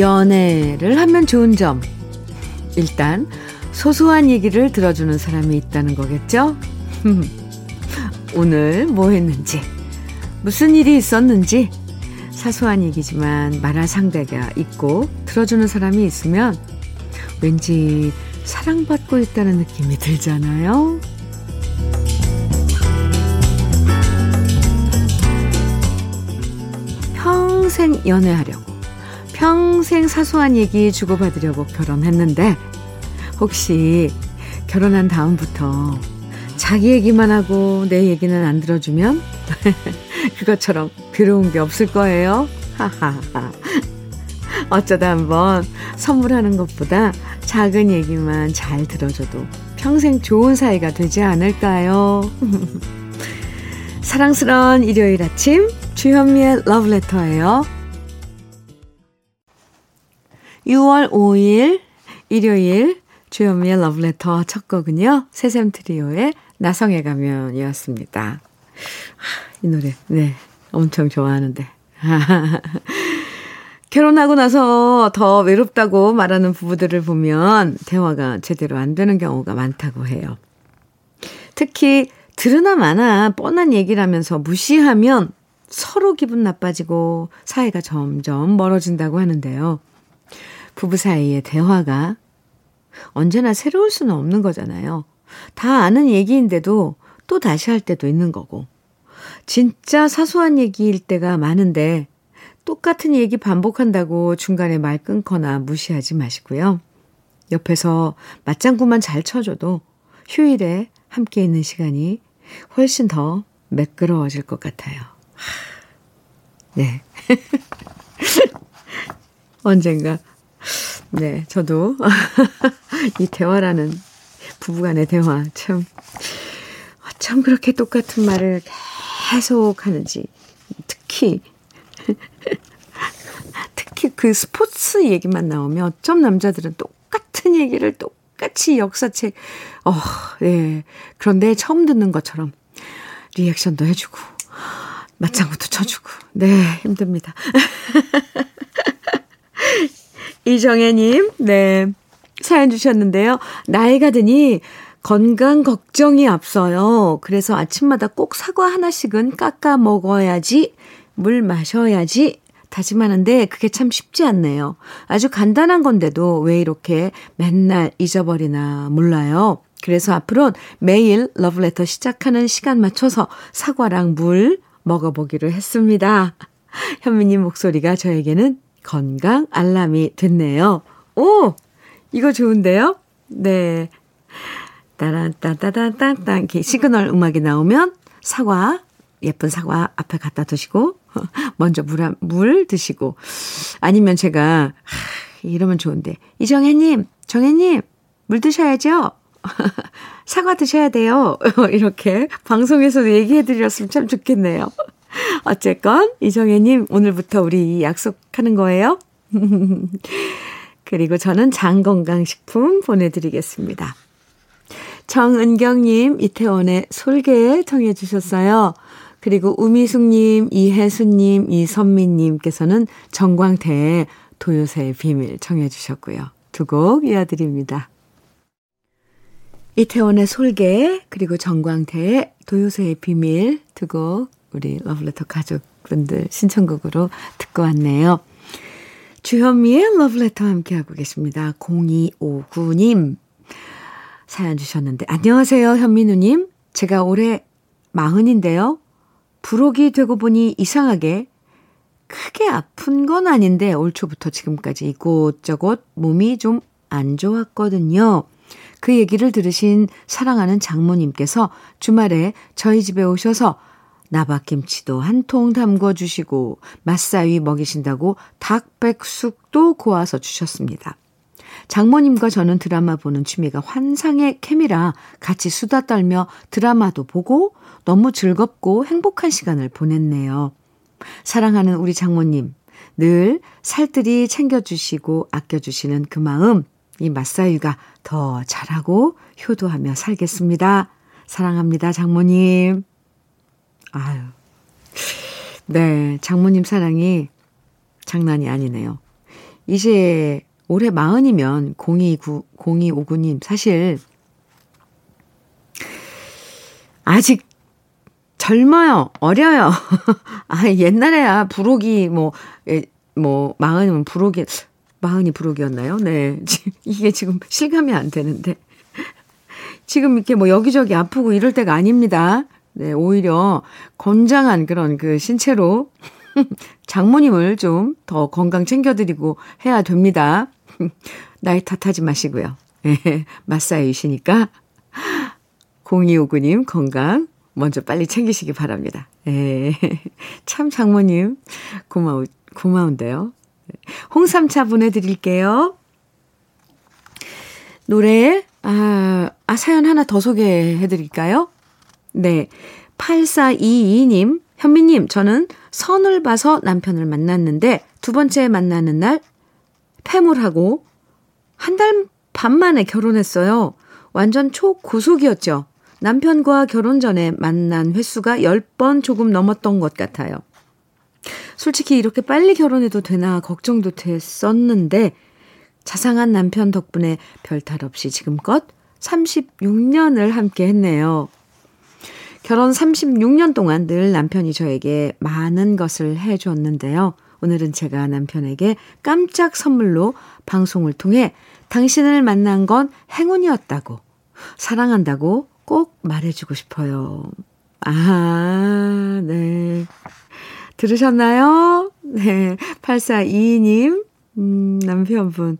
연애를 하면 좋은 점. 일단, 소소한 얘기를 들어주는 사람이 있다는 거겠죠? 오늘 뭐 했는지, 무슨 일이 있었는지, 사소한 얘기지만 말할 상대가 있고 들어주는 사람이 있으면 왠지 사랑받고 있다는 느낌이 들잖아요. 평생 연애하려고, 평생 사소한 얘기 주고받으려고 결혼했는데, 혹시 결혼한 다음부터 자기 얘기만 하고 내 얘기는 안 들어주면 그것처럼 괴로운 게 없을 거예요. 하하하. 어쩌다 한번 선물하는 것보다 작은 얘기만 잘 들어줘도 평생 좋은 사이가 되지 않을까요? 사랑스러운 일요일 아침 주현미의 러브레터예요. 6월 5일 일요일 주현미의 러브레터 첫 곡은요. 새샘 트리오의 나성의 가면이었습니다. 이 노래, 네. 엄청 좋아하는데. 결혼하고 나서 더 외롭다고 말하는 부부들을 보면 대화가 제대로 안 되는 경우가 많다고 해요. 특히 들으나 마나 뻔한 얘기를 하면서 무시하면 서로 기분 나빠지고 사이가 점점 멀어진다고 하는데요. 부부 사이의 대화가 언제나 새로울 수는 없는 거잖아요. 다 아는 얘기인데도 또 다시 할 때도 있는 거고. 진짜 사소한 얘기일 때가 많은데 똑같은 얘기 반복한다고 중간에 말 끊거나 무시하지 마시고요. 옆에서 맞장구만 잘 쳐줘도 휴일에 함께 있는 시간이 훨씬 더 매끄러워질 것 같아요. 네. 언젠가, 네, 저도 이 대화라는 부부간의 대화 참, 참 그렇게 똑같은 말을 계속 하는지, 특히, 특히 그 스포츠 얘기만 나오면 어쩜 남자들은 똑같은 얘기를 똑같이 역사책, 어, 네. 그런데 처음 듣는 것처럼 리액션도 해주고, 맞장구도 쳐주고, 네, 힘듭니다. 이정혜님, 네. 사연 주셨는데요. 나이가 드니 건강 걱정이 앞서요. 그래서 아침마다 꼭 사과 하나씩은 깎아 먹어야지, 물 마셔야지 다짐하는데 그게 참 쉽지 않네요. 아주 간단한 건데도 왜 이렇게 맨날 잊어버리나 몰라요. 그래서 앞으로 매일 러브레터 시작하는 시간 맞춰서 사과랑 물 먹어보기로 했습니다. 현미님 목소리가 저에게는 건강 알람이 됐네요. 오! 이거 좋은데요? 네. 따란따따단딴딴 이렇게 시그널 음악이 나오면 사과, 예쁜 사과 앞에 갖다 두시고, 먼저 물, 물 드시고, 아니면 제가, 하, 이러면 좋은데, 이정혜님, 정혜님, 물 드셔야죠? 사과 드셔야 돼요. 이렇게 방송에서도 얘기해 드렸으면 참 좋겠네요. 어쨌건, 이정혜님, 오늘부터 우리 약속하는 거예요. 그리고 저는 장건강식품 보내드리겠습니다. 정은경님, 이태원의 솔개 청해 주셨어요. 그리고 우미숙님, 이혜수님, 이선미님께서는 정광태의 도요새의 비밀 청해 주셨고요. 두 곡 이어드립니다. 이태원의 솔개, 그리고 정광태의 도요새의 비밀 두 곡 우리 러블레터 가족분들 신청곡으로 듣고 왔네요. 주현미의 러브레터 함께하고 계십니다. 0259님 사연 주셨는데 안녕하세요 현민우님. 제가 올해 마흔인데요. 불혹이 되고 보니 이상하게 크게 아픈 건 아닌데 올 초부터 지금까지 이곳저곳 몸이 좀 안 좋았거든요. 그 얘기를 들으신 사랑하는 장모님께서 주말에 저희 집에 오셔서 나박김치도 한 통 담궈 주시고 맛사위 먹이신다고 닭백숙도 고아서 주셨습니다. 장모님과 저는 드라마 보는 취미가 환상의 케미라 같이 수다 떨며 드라마도 보고 너무 즐겁고 행복한 시간을 보냈네요. 사랑하는 우리 장모님, 늘 살뜰히 챙겨주시고 아껴주시는 그 마음, 이 맛사위가 더 잘하고 효도하며 살겠습니다. 사랑합니다, 장모님. 아유. 네, 장모님 사랑이 장난이 아니네요. 이제 올해 마흔이면 0229, 0259님, 사실, 아직 젊어요. 어려요. 아, 옛날에야 부록이 뭐, 예, 뭐, 마흔이면 부록이, 마흔이 부록이었나요? 네. 이게 지금 실감이 안 되는데. 지금 이렇게 뭐 여기저기 아프고 이럴 때가 아닙니다. 네, 오히려 건장한 그런 그 신체로 장모님을 좀 더 건강 챙겨드리고 해야 됩니다. 나이 탓하지 마시고요. 네, 맞사이시니까 0259님 건강 먼저 빨리 챙기시기 바랍니다. 예. 참 장모님 고마우 고마운데요. 홍삼차 보내드릴게요. 노래 아, 아 사연 하나 더 소개해드릴까요? 네. 8422님, 현미님, 저는 선을 봐서 남편을 만났는데 두 번째 만나는 날 폐물하고 한 달 반 만에 결혼했어요. 완전 초고속이었죠. 남편과 결혼 전에 만난 횟수가 10번 조금 넘었던 것 같아요. 솔직히 이렇게 빨리 결혼해도 되나 걱정도 됐었는데 자상한 남편 덕분에 별탈 없이 지금껏 36년을 함께 했네요. 결혼 36년 동안 늘 남편이 저에게 많은 것을 해줬는데요. 오늘은 제가 남편에게 깜짝 선물로 방송을 통해 당신을 만난 건 행운이었다고, 사랑한다고 꼭 말해주고 싶어요. 아, 네. 들으셨나요? 네. 8422님, 음, 남편분.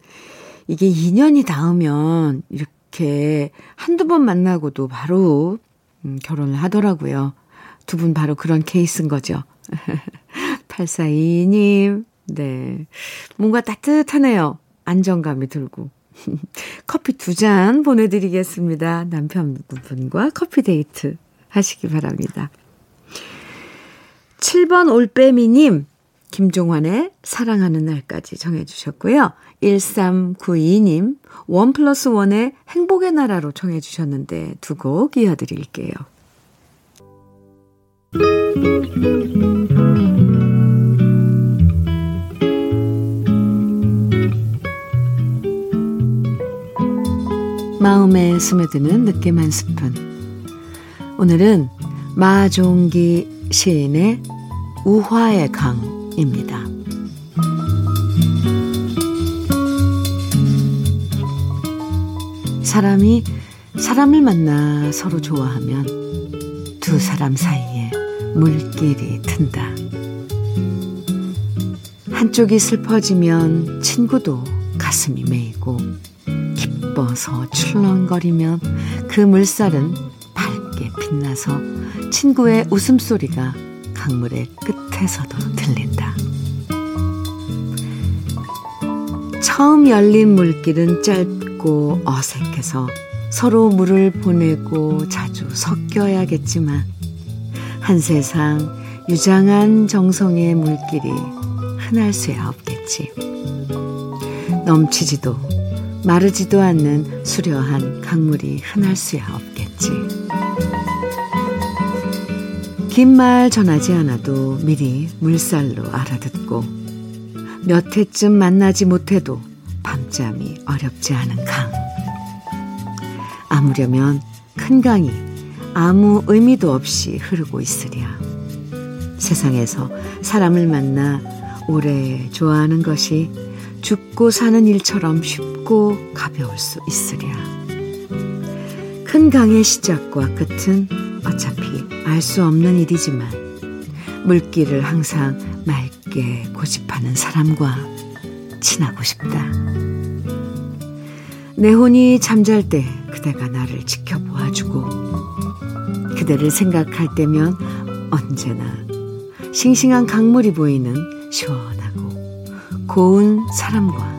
이게 인연이 닿으면 이렇게 한두 번 만나고도 바로 음, 결혼을 하더라고요. 두 분 바로 그런 케이스인 거죠. 842님, 네. 뭔가 따뜻하네요. 안정감이 들고. 커피 두 잔 보내드리겠습니다. 남편분과 커피 데이트 하시기 바랍니다. 7번 올빼미님, 김종환의 사랑하는 날까지 정해주셨고요. 1392님, 원 플러스 원의 행복의 나라로 정해주셨는데 두 곡 이어드릴게요. 마음에 스며드는 느낌 한 스푼. 오늘은 마종기 시인의 우화의 강입니다. 사람이 사람을 만나 서로 좋아하면 두 사람 사이에 물길이 튼다. 한쪽이 슬퍼지면 친구도 가슴이 메이고 기뻐서 출렁거리면 그 물살은 밝게 빛나서 친구의 웃음소리가 강물의 끝에서도 들린다. 처음 열린 물길은 짧 고 어색해서 서로 물을 보내고 자주 섞여야겠지만 한 세상 유장한 정성의 물길이 흔할 수야 없겠지. 넘치지도 마르지도 않는 수려한 강물이 흔할 수야 없겠지. 긴 말 전하지 않아도 미리 물살로 알아듣고 몇 해쯤 만나지 못해도 밤잠이 어렵지 않은 강. 아무려면 큰 강이 아무 의미도 없이 흐르고 있으랴. 세상에서 사람을 만나 오래 좋아하는 것이 죽고 사는 일처럼 쉽고 가벼울 수 있으랴. 큰 강의 시작과 끝은 어차피 알 수 없는 일이지만 물길을 항상 맑게 고집하는 사람과 친하고 싶다. 내 혼이 잠잘 때 그대가 나를 지켜보아주고 그대를 생각할 때면 언제나 싱싱한 강물이 보이는 시원하고 고운 사람과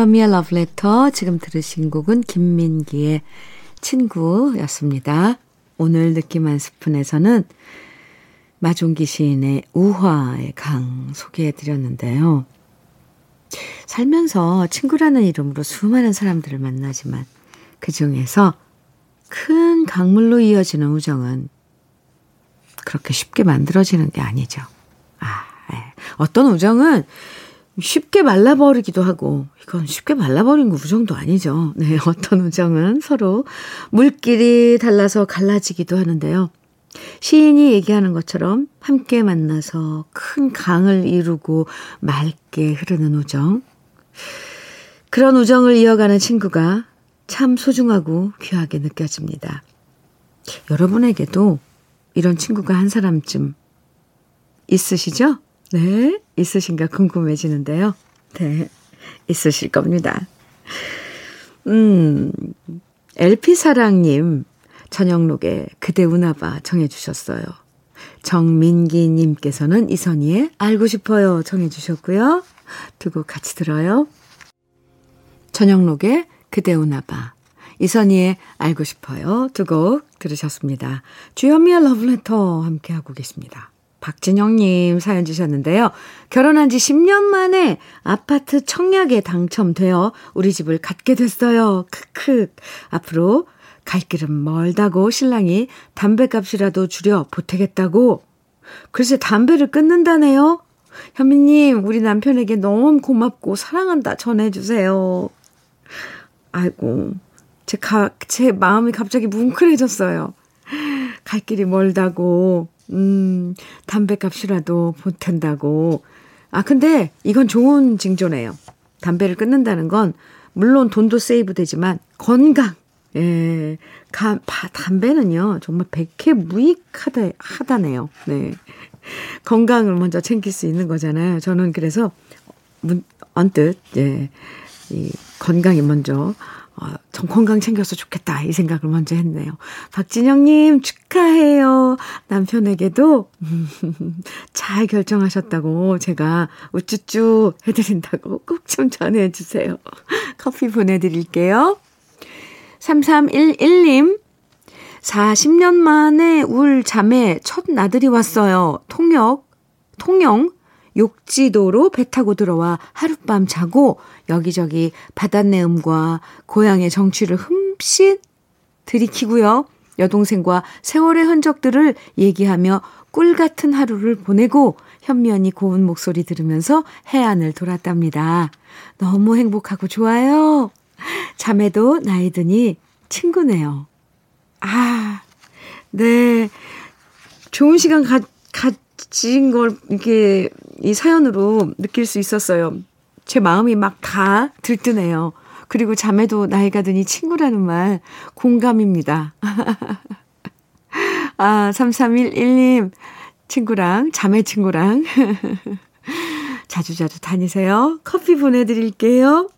주현미의 러브레터 지금 들으신 곡은 김민기의 친구였습니다. 오늘 느낌 한 스푼에서는 마종기 시인의 우화의 강 소개해 드렸는데요. 살면서 친구라는 이름으로 수많은 사람들을 만나지만 그 중에서 큰 강물로 이어지는 우정은 그렇게 쉽게 만들어지는 게 아니죠. 아, 네. 어떤 우정은 쉽게 말라버리기도 하고, 이건 쉽게 말라버린 우정도 아니죠. 네, 어떤 우정은 서로 물길이 달라서 갈라지기도 하는데요. 시인이 얘기하는 것처럼 함께 만나서 큰 강을 이루고 맑게 흐르는 우정. 그런 우정을 이어가는 친구가 참 소중하고 귀하게 느껴집니다. 여러분에게도 이런 친구가 한 사람쯤 있으시죠? 네, 있으신가 궁금해지는데요. 네, 있으실 겁니다. 음, LP사랑님, 저녁록에 그대 우나봐 정해주셨어요. 정민기님께서는 이선희의 알고 싶어요 정해주셨고요. 두 곡 같이 들어요. 저녁록에 그대 우나봐. 이선희의 알고 싶어요. 두 곡 들으셨습니다. 주현미의 러브레터 함께하고 계십니다. 박진영님 사연 주셨는데요. 결혼한 지 10년 만에 아파트 청약에 당첨되어 우리 집을 갖게 됐어요. 크크. 앞으로 갈 길은 멀다고 신랑이 담배값이라도 줄여 보태겠다고. 글쎄 담배를 끊는다네요. 현미님, 우리 남편에게 너무 고맙고 사랑한다 전해주세요. 아이고, 제, 가, 제 마음이 갑자기 뭉클해졌어요. 갈 길이 멀다고, 음, 담배값이라도 보탠다고. 아, 근데 이건 좋은 징조네요. 담배를 끊는다는 건, 물론 돈도 세이브 되지만, 건강, 예, 가, 바, 담배는요, 정말 백해 무익하다, 하다네요. 네. 건강을 먼저 챙길 수 있는 거잖아요. 저는 그래서, 문, 언뜻, 예, 이, 건강이 먼저, 어, 전 건강 챙겨서 좋겠다. 이 생각을 먼저 했네요. 박진영님, 축하해요. 남편에게도, 잘 결정하셨다고 제가 우쭈쭈 해드린다고 꼭 좀 전해주세요. 커피 보내드릴게요. 3311님, 40년 만에 울 잠에 첫 나들이 왔어요. 통역, 통영, 욕지도로 배 타고 들어와 하룻밤 자고 여기저기 바닷내음과 고향의 정취를 흠씬 들이키고요. 여동생과 세월의 흔적들을 얘기하며 꿀 같은 하루를 보내고 현면이 고운 목소리 들으면서 해안을 돌았답니다. 너무 행복하고 좋아요. 자매도 나이 드니 친구네요. 아, 네. 좋은 시간 가, 가 진걸 이렇게 이 사연으로 느낄 수 있었어요. 제 마음이 막 다 들뜨네요. 그리고 자매도 나이가 드니 친구라는 말 공감입니다. 아, 3311님, 친구랑, 자매 친구랑. 자주자주 다니세요. 커피 보내드릴게요.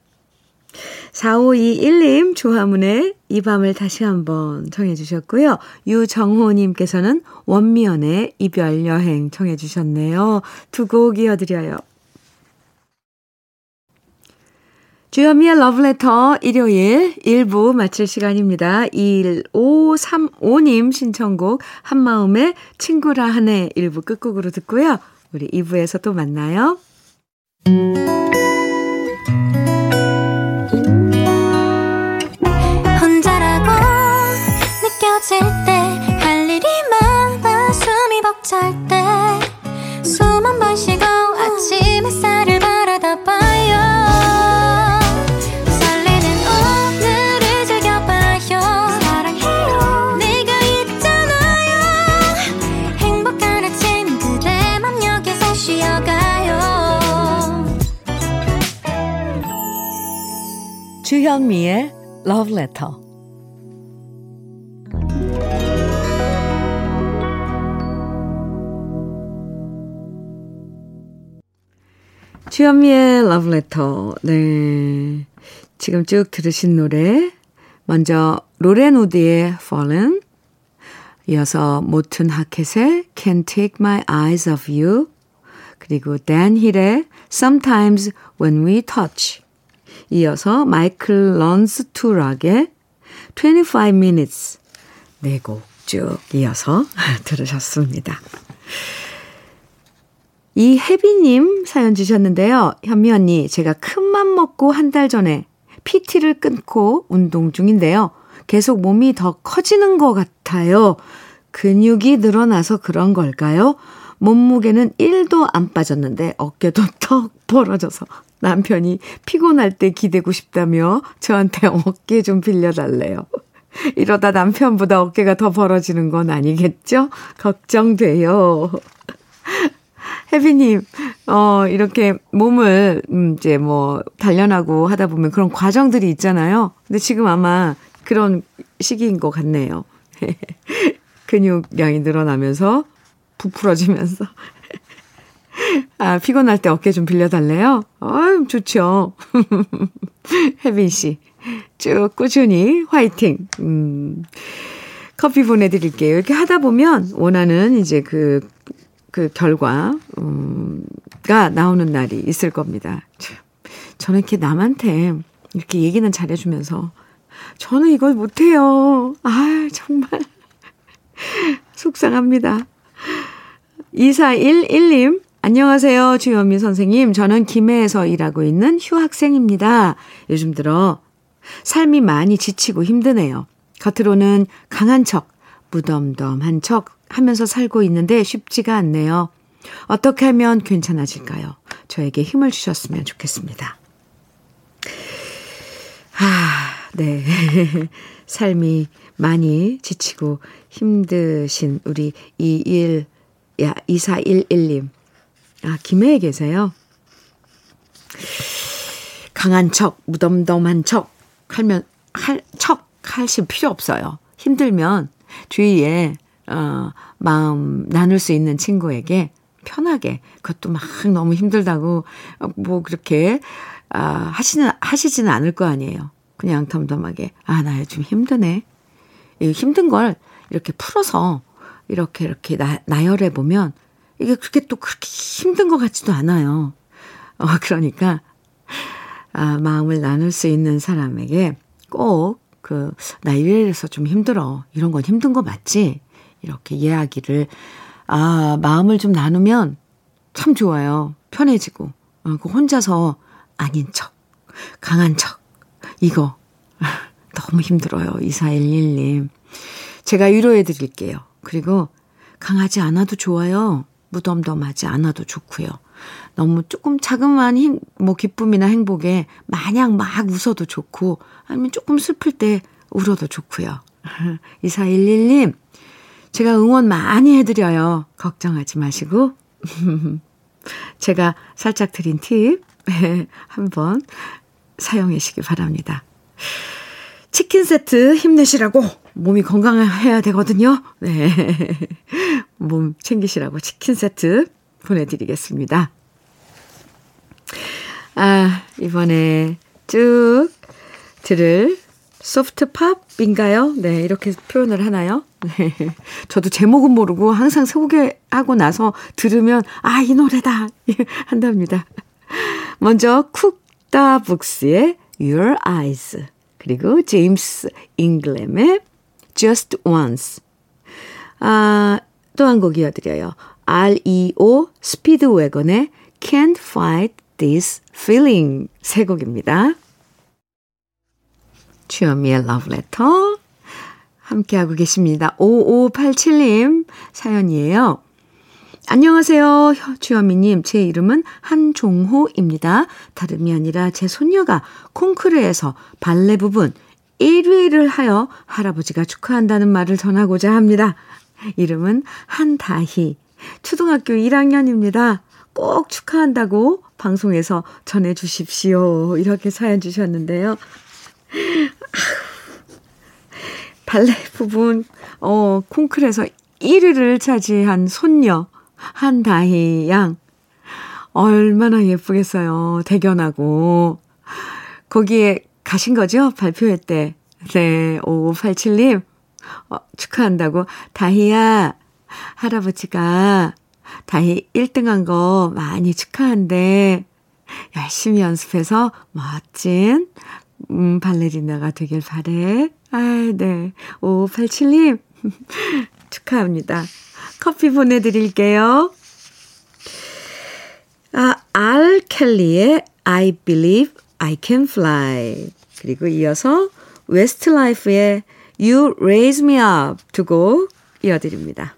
4521님 조화문의 이 밤을 다시 한번 청해 주셨고요. 유정호님께서는 원미연의 이별 여행 청해 주셨네요. 두 곡 이어드려요. 주현미의 러브레터 일요일 1부 마칠 시간입니다. 1535님 신청곡 한마음의 친구라 하네 1부 끝곡으로 듣고요. 우리 2부에서 또 만나요. Love Letter 주현미의 러브레터. 네. 지금 쭉 들으신 노래. 먼저 로렌 우드의 Fallen. 이어서 모튼 하켓의 Can't Take My Eyes Off You. 그리고 댄 힐의 Sometimes When We Touch. 이어서 마이클 런스 투락의 25 Minutes. 네 곡 쭉 이어서 들으셨습니다. 이 혜비님 사연 주셨는데요. 현미 언니, 제가 큰 맘 먹고 한 달 전에 PT를 끊고 운동 중인데요. 계속 몸이 더 커지는 것 같아요. 근육이 늘어나서 그런 걸까요? 몸무게는 1도 안 빠졌는데 어깨도 턱 벌어져서 남편이 피곤할 때 기대고 싶다며 저한테 어깨 좀 빌려달래요. 이러다 남편보다 어깨가 더 벌어지는 건 아니겠죠? 걱정돼요. 혜비님, 어, 이렇게 몸을, 음, 이제 뭐, 단련하고 하다 보면 그런 과정들이 있잖아요. 근데 지금 아마 그런 시기인 것 같네요. 근육량이 늘어나면서 부풀어지면서. 아, 피곤할 때 어깨 좀 빌려달래요? 아유, 좋죠. 혜빈 씨. 쭉 꾸준히 화이팅. 음, 커피 보내드릴게요. 이렇게 하다 보면 원하는 이제 그, 그 결과, 음, 가 나오는 날이 있을 겁니다. 저는 이렇게 남한테 이렇게 얘기는 잘해주면서 저는 이걸 못해요. 아 정말. 속상합니다. 2411님, 안녕하세요. 주현미 선생님. 저는 김해에서 일하고 있는 휴학생입니다. 요즘 들어 삶이 많이 지치고 힘드네요. 겉으로는 강한 척, 무덤덤한 척 하면서 살고 있는데 쉽지가 않네요. 어떻게 하면 괜찮아질까요? 저에게 힘을 주셨으면 좋겠습니다. 아, 네. 삶이 많이 지치고 힘드신 우리 21, 야, 2411님. 아, 김해에 계세요? 강한 척, 무덤덤한 척, 하면, 할, 척 하실 필요 없어요. 힘들면 주위에, 어, 마음 나눌 수 있는 친구에게 편하게, 그것도 막 너무 힘들다고, 뭐, 그렇게, 아, 하시는, 하시지는 않을 거 아니에요. 그냥 덤덤하게, 아, 나 요즘 힘드네. 이 힘든 걸 이렇게 풀어서 이렇게 이렇게 나, 나열해 보면 이게 그렇게 또 그렇게 힘든 것 같지도 않아요. 어, 그러니까, 아, 마음을 나눌 수 있는 사람에게 꼭 그, 나 이래서 좀 힘들어. 이런 건 힘든 거 맞지? 이렇게 이야기를, 아, 마음을 좀 나누면 참 좋아요. 편해지고. 어, 그 혼자서 아닌 척, 강한 척, 이거 너무 힘들어요. 2411님. 제가 위로해 드릴게요. 그리고 강하지 않아도 좋아요. 무덤덤하지 않아도 좋고요. 너무 조금 자그마한 힘, 뭐 기쁨이나 행복에 마냥 막 웃어도 좋고 아니면 조금 슬플 때 울어도 좋고요. 2411님, 제가 응원 많이 해드려요. 걱정하지 마시고. 제가 살짝 드린 팁 한번 사용하시기 바랍니다. 치킨 세트 힘내시라고 몸이 건강해야 되거든요. 네. 몸 챙기시라고 치킨 세트 보내드리겠습니다. 아, 이번에 쭉 들을 소프트 팝인가요? 네, 이렇게 표현을 하나요? 네. 저도 제목은 모르고 항상 소개하고 나서 들으면, 아, 이 노래다! 한답니다. 먼저, 쿡다북스의 Your Eyes. 그리고 제임스 잉글램의 Just Once. 아, 또 한 곡 이어드려요. REO 스피드웨건의 Can't Fight This Feeling 세 곡입니다. 주현미의 러브레터 함께하고 계십니다. 5587님 사연이에요. 안녕하세요. 주현미님. 제 이름은 한종호입니다. 다름이 아니라 제 손녀가 콩쿠르에서 발레 부분 1위를 하여 할아버지가 축하한다는 말을 전하고자 합니다. 이름은 한다희. 초등학교 1학년입니다. 꼭 축하한다고 방송에서 전해 주십시오. 이렇게 사연 주셨는데요. 발레 부분, 어, 콩쿨에서 1위를 차지한 손녀. 한다희 양. 얼마나 예쁘겠어요. 대견하고. 거기에 가신 거죠? 발표회 때. 네, 5587님. 어, 축하한다고. 다희야, 할아버지가 다희 1등 한 거 많이 축하한데, 열심히 연습해서 멋진, 음, 발레리나가 되길 바래. 아, 네. 5587님. 축하합니다. 커피 보내드릴게요. 아, 알 켈리의 I Believe I Can Fly. 그리고 이어서 웨스트라이프의 You Raise Me Up 두 곡 이어드립니다.